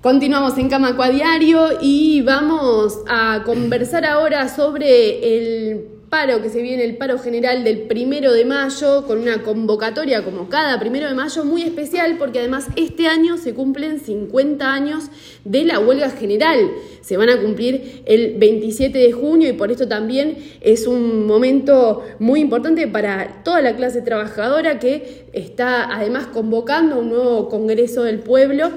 Continuamos en Camacua Diario y vamos a conversar ahora sobre el paro que se viene, el paro general del primero de mayo, con una convocatoria como cada primero de mayo muy especial, porque además este año se cumplen 50 años de la huelga general. Se van a cumplir el 27 de junio y por esto también es un momento muy importante para toda la clase trabajadora que está además convocando un nuevo Congreso del Pueblo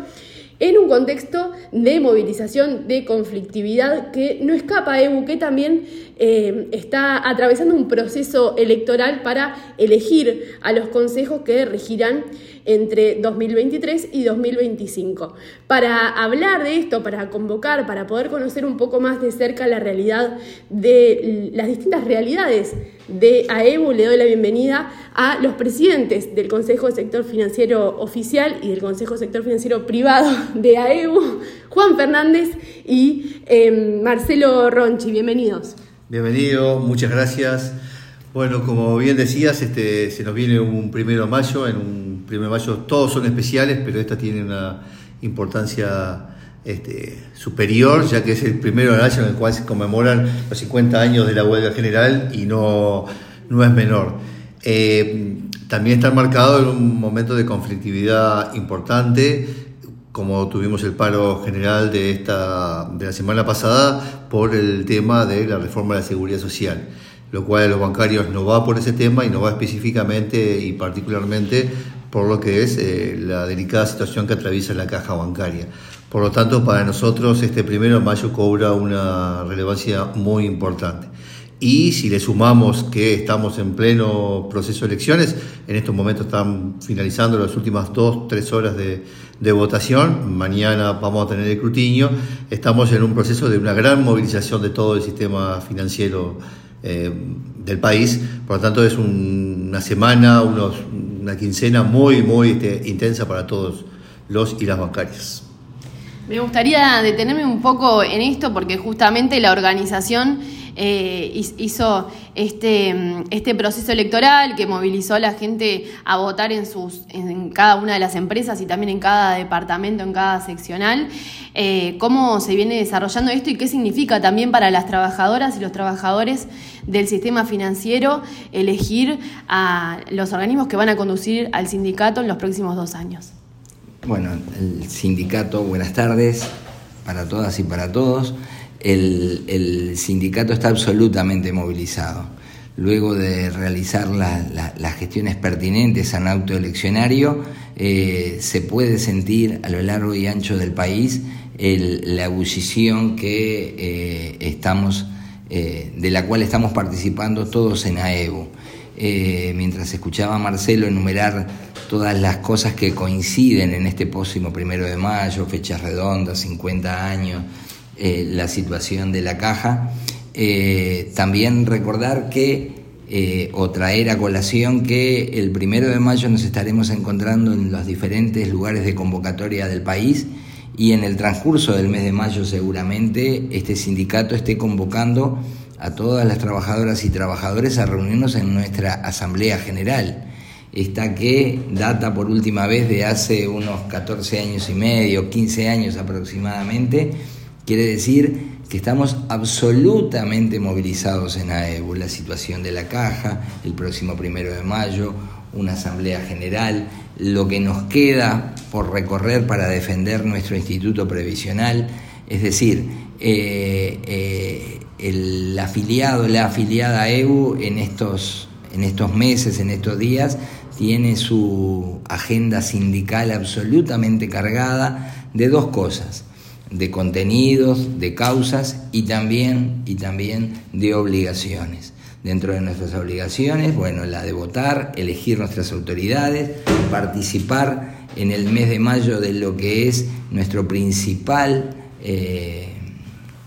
en un contexto de movilización, de conflictividad que no escapa a EBU, que también eh, está atravesando un proceso electoral para elegir a los consejos que regirán entre 2023 y 2025. Para hablar de esto, para convocar, para poder conocer un poco más de cerca la realidad de las distintas realidades de AEBU, le doy la bienvenida a los presidentes del Consejo de Sector Financiero Oficial y del Consejo de Sector Financiero Privado de AEBU, Juan Fernández y em, Marcelo Ronchi. Bienvenidos. Bienvenido, muchas gracias. Bueno, como bien decías, este, se nos viene un primero de mayo. En un primero de mayo todos son especiales, pero esta tiene una importancia este, superior, ya que es el primero del año en el cual se conmemoran los 50 años de la huelga general y no, no es menor. Eh, también está marcado en un momento de conflictividad importante, como tuvimos el paro general de, esta, de la semana pasada por el tema de la reforma de la seguridad social, lo cual a los bancarios no va por ese tema y no va específicamente y particularmente por lo que es eh, la delicada situación que atraviesa la caja bancaria. Por lo tanto, para nosotros este primero de mayo cobra una relevancia muy importante. Y si le sumamos que estamos en pleno proceso de elecciones, en estos momentos están finalizando las últimas dos, tres horas de, votación, mañana vamos a tener el escrutinio, estamos en un proceso de una gran movilización de todo el sistema financiero eh, del país, por lo tanto es una semana, unos, una quincena muy, muy este, intensa para todos los y las bancarias. Me gustaría detenerme un poco en esto porque justamente la organización eh, hizo este, este proceso electoral que movilizó a la gente a votar en, sus, en cada una de las empresas y también en cada departamento, en cada seccional. Eh, ¿Cómo se viene desarrollando esto y qué significa también para las trabajadoras y los trabajadores del sistema financiero elegir a los organismos que van a conducir al sindicato en los próximos dos años? Bueno, el sindicato, buenas tardes para todas y para todos el, sindicato está absolutamente movilizado. Luego de realizar las gestiones pertinentes a un eleccionario, eh, se puede sentir a lo largo y ancho del país la ebullición que eh, estamos, eh, de la cual estamos participando todos en AEBU. mientras escuchaba a Marcelo enumerar todas las cosas que coinciden en este próximo primero de mayo, fechas redondas, 50 años, eh, la situación de la caja. Eh, también recordar que, eh, o traer a colación que el primero de mayo nos estaremos encontrando en los diferentes lugares de convocatoria del país y en el transcurso del mes de mayo seguramente este sindicato esté convocando a todas las trabajadoras y trabajadores a reunirnos en nuestra Asamblea General. Esta que data por última vez de hace unos 14 años y medio, 15 años aproximadamente, Quiere decir que estamos absolutamente movilizados en AEBU, la situación de la caja, el próximo primero de mayo, una asamblea general, lo que nos queda por recorrer para defender nuestro instituto previsional, es decir, eh, eh, el afiliado, la afiliada a EBU en estos, en estos meses, en estos días, tiene su agenda sindical absolutamente cargada de dos cosas de contenidos, de causas y también, y también de obligaciones. Dentro de nuestras obligaciones, bueno, la de votar, elegir nuestras autoridades, participar en el mes de mayo de lo que es nuestro principal eh,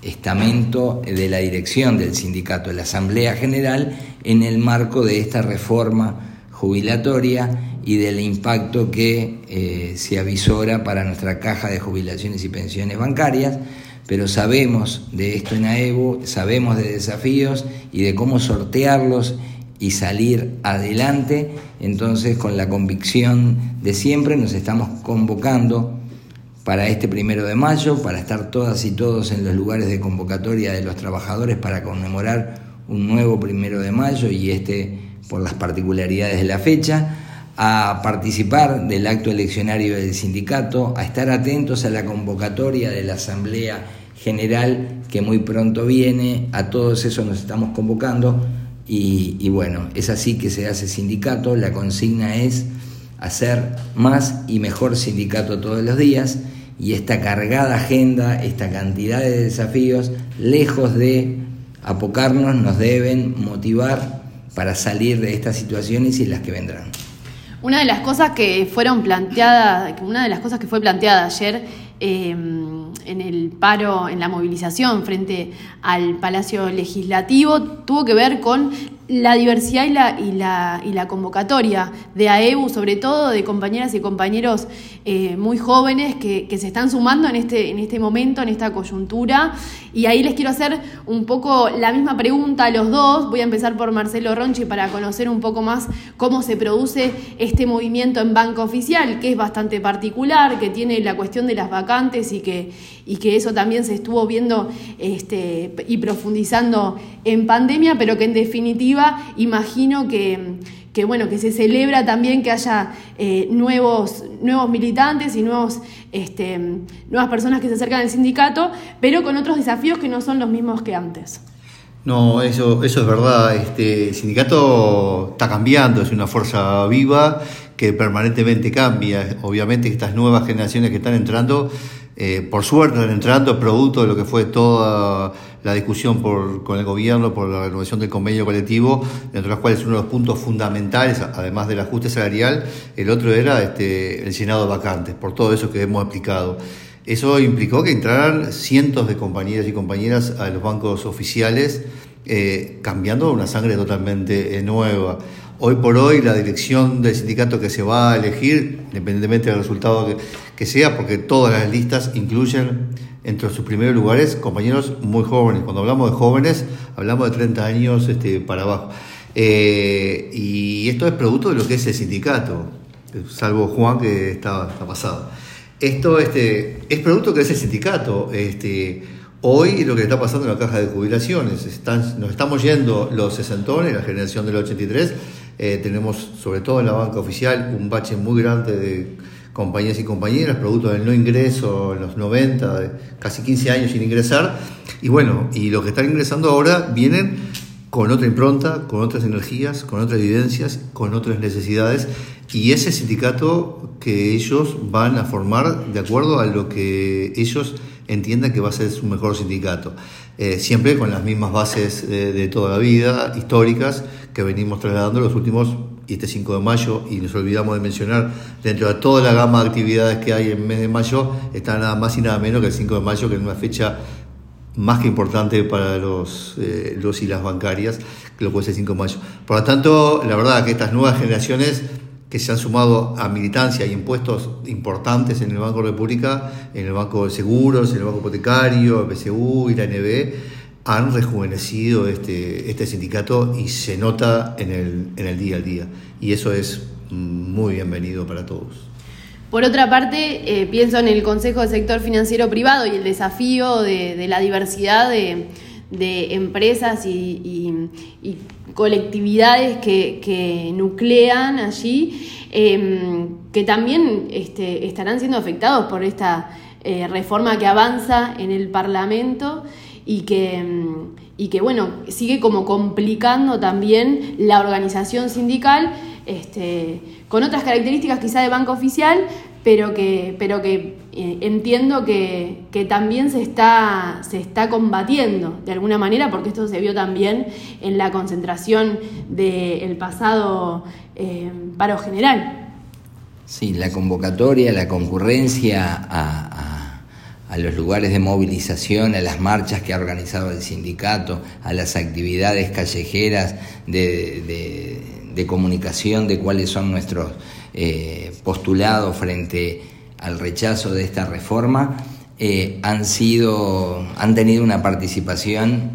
estamento de la dirección del sindicato, la Asamblea General, en el marco de esta reforma jubilatoria y del impacto que eh, se avisora para nuestra caja de jubilaciones y pensiones bancarias, pero sabemos de esto en AEBO, sabemos de desafíos y de cómo sortearlos y salir adelante, entonces con la convicción de siempre nos estamos convocando para este primero de mayo, para estar todas y todos en los lugares de convocatoria de los trabajadores para conmemorar un nuevo primero de mayo y este por las particularidades de la fecha, a participar del acto eleccionario del sindicato, a estar atentos a la convocatoria de la Asamblea General que muy pronto viene, a todos esos nos estamos convocando y, y bueno, es así que se hace sindicato, la consigna es hacer más y mejor sindicato todos los días. Y esta cargada agenda, esta cantidad de desafíos, lejos de apocarnos, nos deben motivar para salir de estas situaciones y las que vendrán. Una de las cosas que fueron planteadas, una de las cosas que fue planteada ayer eh, en el paro, en la movilización frente al Palacio Legislativo, tuvo que ver con la diversidad y la, y la, y la convocatoria de AEBU, sobre todo de compañeras y compañeros eh, muy jóvenes que, que, se están sumando en este, en este momento, en esta coyuntura. Y ahí les quiero hacer un poco la misma pregunta a los dos. Voy a empezar por Marcelo Ronchi para conocer un poco más cómo se produce este movimiento en banco oficial, que es bastante particular, que tiene la cuestión de las vacantes y que, y que eso también se estuvo viendo este, y profundizando en pandemia, pero que en definitiva imagino que, que bueno, que se celebra también que haya eh, nuevos, nuevos militantes y nuevos, este, nuevas personas que se acercan al sindicato, pero con otros desafíos que no son los mismos que antes. No, eso, eso es verdad. Este, el sindicato está cambiando, es una fuerza viva que permanentemente cambia. Obviamente estas nuevas generaciones que están entrando eh, por suerte están entrando producto de lo que fue toda la discusión por, con el gobierno por la renovación del convenio colectivo, entre los cuales uno de los puntos fundamentales, además del ajuste salarial, el otro era este, el llenado de vacantes, por todo eso que hemos explicado. Eso implicó que entraran cientos de compañeras y compañeras a los bancos oficiales, eh, cambiando una sangre totalmente nueva. Hoy por hoy la dirección del sindicato que se va a elegir, independientemente del resultado que, sea, porque todas las listas incluyen entre sus primeros lugares compañeros muy jóvenes. Cuando hablamos de jóvenes, hablamos de 30 años este, para abajo. Eh, y esto es producto de lo que es el sindicato, salvo Juan que está, pasado. Esto este, es producto de que es el sindicato. Este, hoy lo que está pasando en la caja de jubilaciones, nos estamos yendo los sesentones, la generación del 83, eh, tenemos, sobre todo en la banca oficial, un bache muy grande de compañías y compañeras, producto del no ingreso en los 90, de casi 15 años sin ingresar. Y bueno, y los que están ingresando ahora vienen con otra impronta, con otras energías, con otras evidencias, con otras necesidades. Y ese sindicato que ellos van a formar de acuerdo a lo que ellos entiendan que va a ser su mejor sindicato. Eh, siempre con las mismas bases de toda la vida, históricas, que venimos trasladando los últimos, y este 5 de mayo, y nos olvidamos de mencionar, dentro de toda la gama de actividades que hay en mes de mayo, está nada más y nada menos que el 5 de mayo, que es una fecha más que importante para los, eh, los y las bancarias, que lo puede ser el 5 de mayo. Por lo tanto, la verdad que estas nuevas generaciones que se han sumado a militancia y impuestos importantes en el Banco República, en el Banco de Seguros, en el Banco Hipotecario, el PSU y la NB, han rejuvenecido este, este sindicato y se nota en el, en el día a día. Y eso es muy bienvenido para todos. Por otra parte, eh, pienso en el Consejo del Sector Financiero Privado y el desafío de, la diversidad de, empresas y, colectividades que, nuclean allí, em, que también este, estarán siendo afectados por esta eh, reforma que avanza en el Parlamento y que, mm, y que bueno, sigue como complicando también la organización sindical, este, con otras características quizá de banco oficial, pero que, pero que eh, entiendo que, que, también se está, se está combatiendo de alguna manera, porque esto se vio también en la concentración del pasado eh, paro general. Sí, la convocatoria, la concurrencia a a los lugares de movilización, a las marchas que ha organizado el sindicato, a las actividades callejeras de, comunicación de cuáles son nuestros eh, postulados frente al rechazo de esta reforma, eh, han sido, han tenido una participación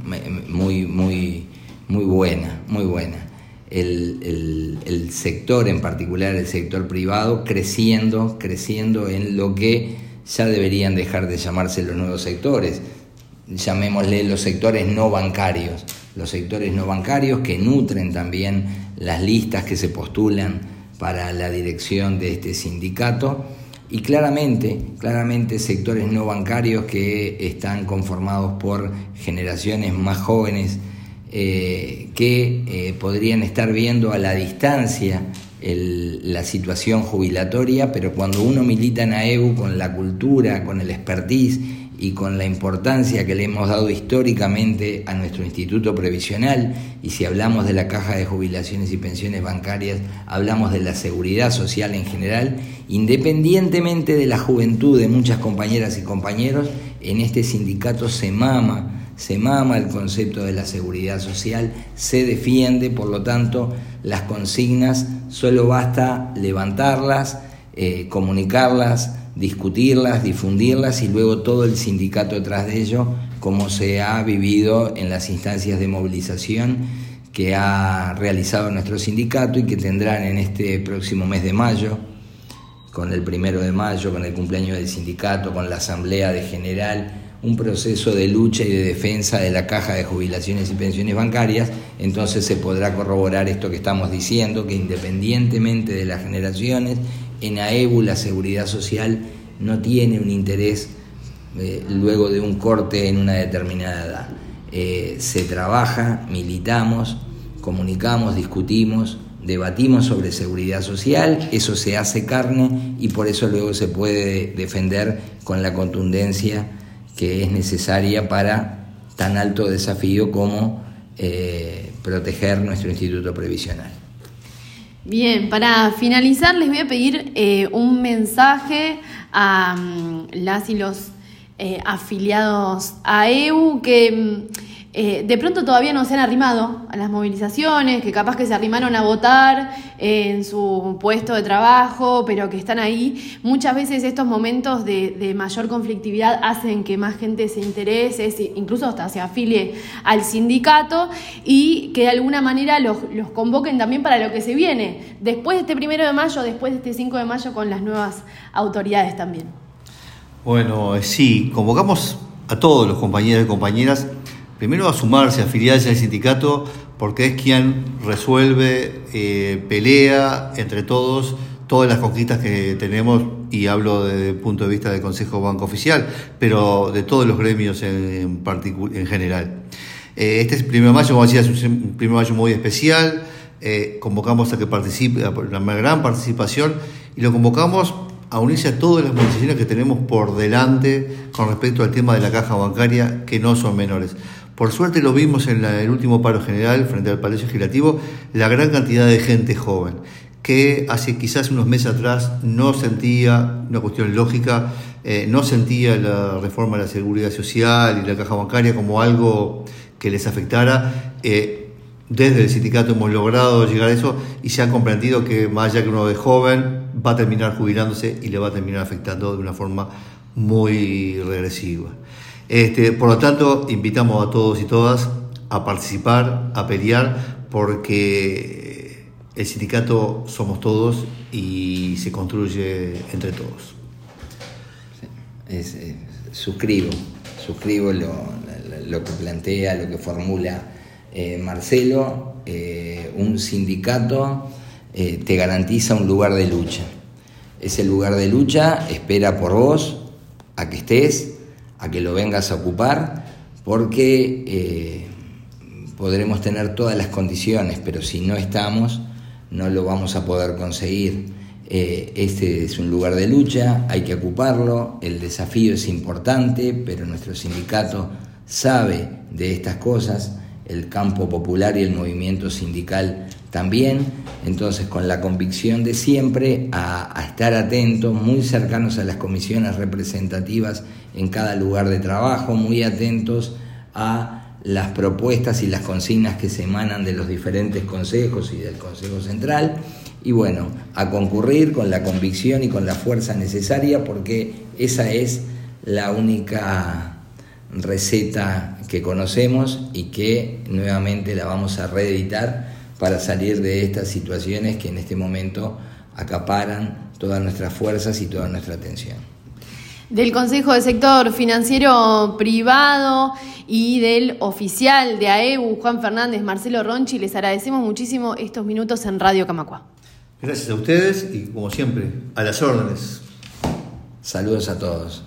muy, muy, muy buena, muy buena. el sector, en particular el sector privado, creciendo, creciendo en lo que ya deberían dejar de llamarse los nuevos sectores, llamémosle los sectores no bancarios, los sectores no bancarios que nutren también las listas que se postulan para la dirección de este sindicato y claramente, claramente sectores no bancarios que están conformados por generaciones más jóvenes eh, que eh, podrían estar viendo a la distancia la situación jubilatoria, pero cuando uno milita en AEU con la cultura, con el expertise y con la importancia que le hemos dado históricamente a nuestro instituto previsional, y si hablamos de la caja de jubilaciones y pensiones bancarias, hablamos de la seguridad social en general, independientemente de la juventud de muchas compañeras y compañeros, en este sindicato se mama, se mama el concepto de la seguridad social, se defiende, por lo tanto, las consignas solo basta levantarlas, eh, comunicarlas, discutirlas, difundirlas y luego todo el sindicato detrás de ello, como se ha vivido en las instancias de movilización que ha realizado nuestro sindicato y que tendrán en este próximo mes de mayo, con el primero de mayo, con el cumpleaños del sindicato, con la asamblea de general, un proceso de lucha y de defensa de la caja de jubilaciones y pensiones bancarias, entonces se podrá corroborar esto que estamos diciendo, que independientemente de las generaciones en AEBU la seguridad social no tiene un interés eh, luego de un corte en una determinada edad. Eh, se trabaja, militamos, comunicamos, discutimos, debatimos sobre seguridad social, eso se hace carne y por eso luego se puede defender con la contundencia que es necesaria para tan alto desafío como eh, proteger nuestro instituto previsional. Bien, para finalizar les voy a pedir eh, un mensaje a mm, las y los eh, afiliados a EU que mm, eh, de pronto todavía no se han arrimado a las movilizaciones, que capaz que se arrimaron a votar en su puesto de trabajo, pero que están ahí. Muchas veces estos momentos de, mayor conflictividad hacen que más gente se interese, incluso hasta se afilie al sindicato y que de alguna manera los, los convoquen también para lo que se viene, después de este primero de mayo, después de este 5 de mayo con las nuevas autoridades también. Bueno, sí, convocamos a todos los compañeros y compañeras primero a sumarse, a afiliarse al sindicato, porque es quien resuelve, eh, pelea entre todos todas las conquistas que tenemos, y hablo desde el punto de vista del Consejo Banco Oficial, pero de todos los gremios en, en general. Eh, este es el primero de mayo, como decía, es un primero de mayo muy especial. Eh, convocamos a que participe, una gran participación, y lo convocamos a unirse a todas las movilizaciones que tenemos por delante con respecto al tema de la caja bancaria, que no son menores. Por suerte lo vimos en el último paro general frente al Palacio Legislativo, la gran cantidad de gente joven que hace quizás unos meses atrás no sentía, una cuestión lógica, eh, no sentía la reforma de la seguridad social y la caja bancaria como algo que les afectara. Eh, desde el sindicato hemos logrado llegar a eso y se ha comprendido que más allá que uno de joven va a terminar jubilándose y le va a terminar afectando de una forma muy regresiva. Este, por lo tanto, invitamos a todos y todas a participar, a pelear, porque el sindicato somos todos y se construye entre todos. Eh, suscribo, suscribo lo, que plantea, lo que formula eh, Marcelo. Eh, un sindicato te garantiza un lugar de lucha. Ese lugar de lucha espera por vos a que estés a que lo vengas a ocupar, porque eh, podremos tener todas las condiciones, pero si no estamos, no lo vamos a poder conseguir. Eh, este es un lugar de lucha, hay que ocuparlo, el desafío es importante, pero nuestro sindicato sabe de estas cosas, el campo popular y el movimiento sindical también, entonces con la convicción de siempre a, estar atentos, muy cercanos a las comisiones representativas en cada lugar de trabajo, muy atentos a las propuestas y las consignas que se emanan de los diferentes consejos y del Consejo Central, y bueno, a concurrir con la convicción y con la fuerza necesaria porque esa es la única receta que conocemos y que nuevamente la vamos a reeditar para salir de estas situaciones que en este momento acaparan todas nuestras fuerzas y toda nuestra atención. del Consejo de Sector Financiero Privado y del oficial de AEU, Juan Fernández, Marcelo Ronchi. Les agradecemos muchísimo estos minutos en Radio Camacua. Gracias a ustedes y como siempre, a las órdenes. Saludos a todos.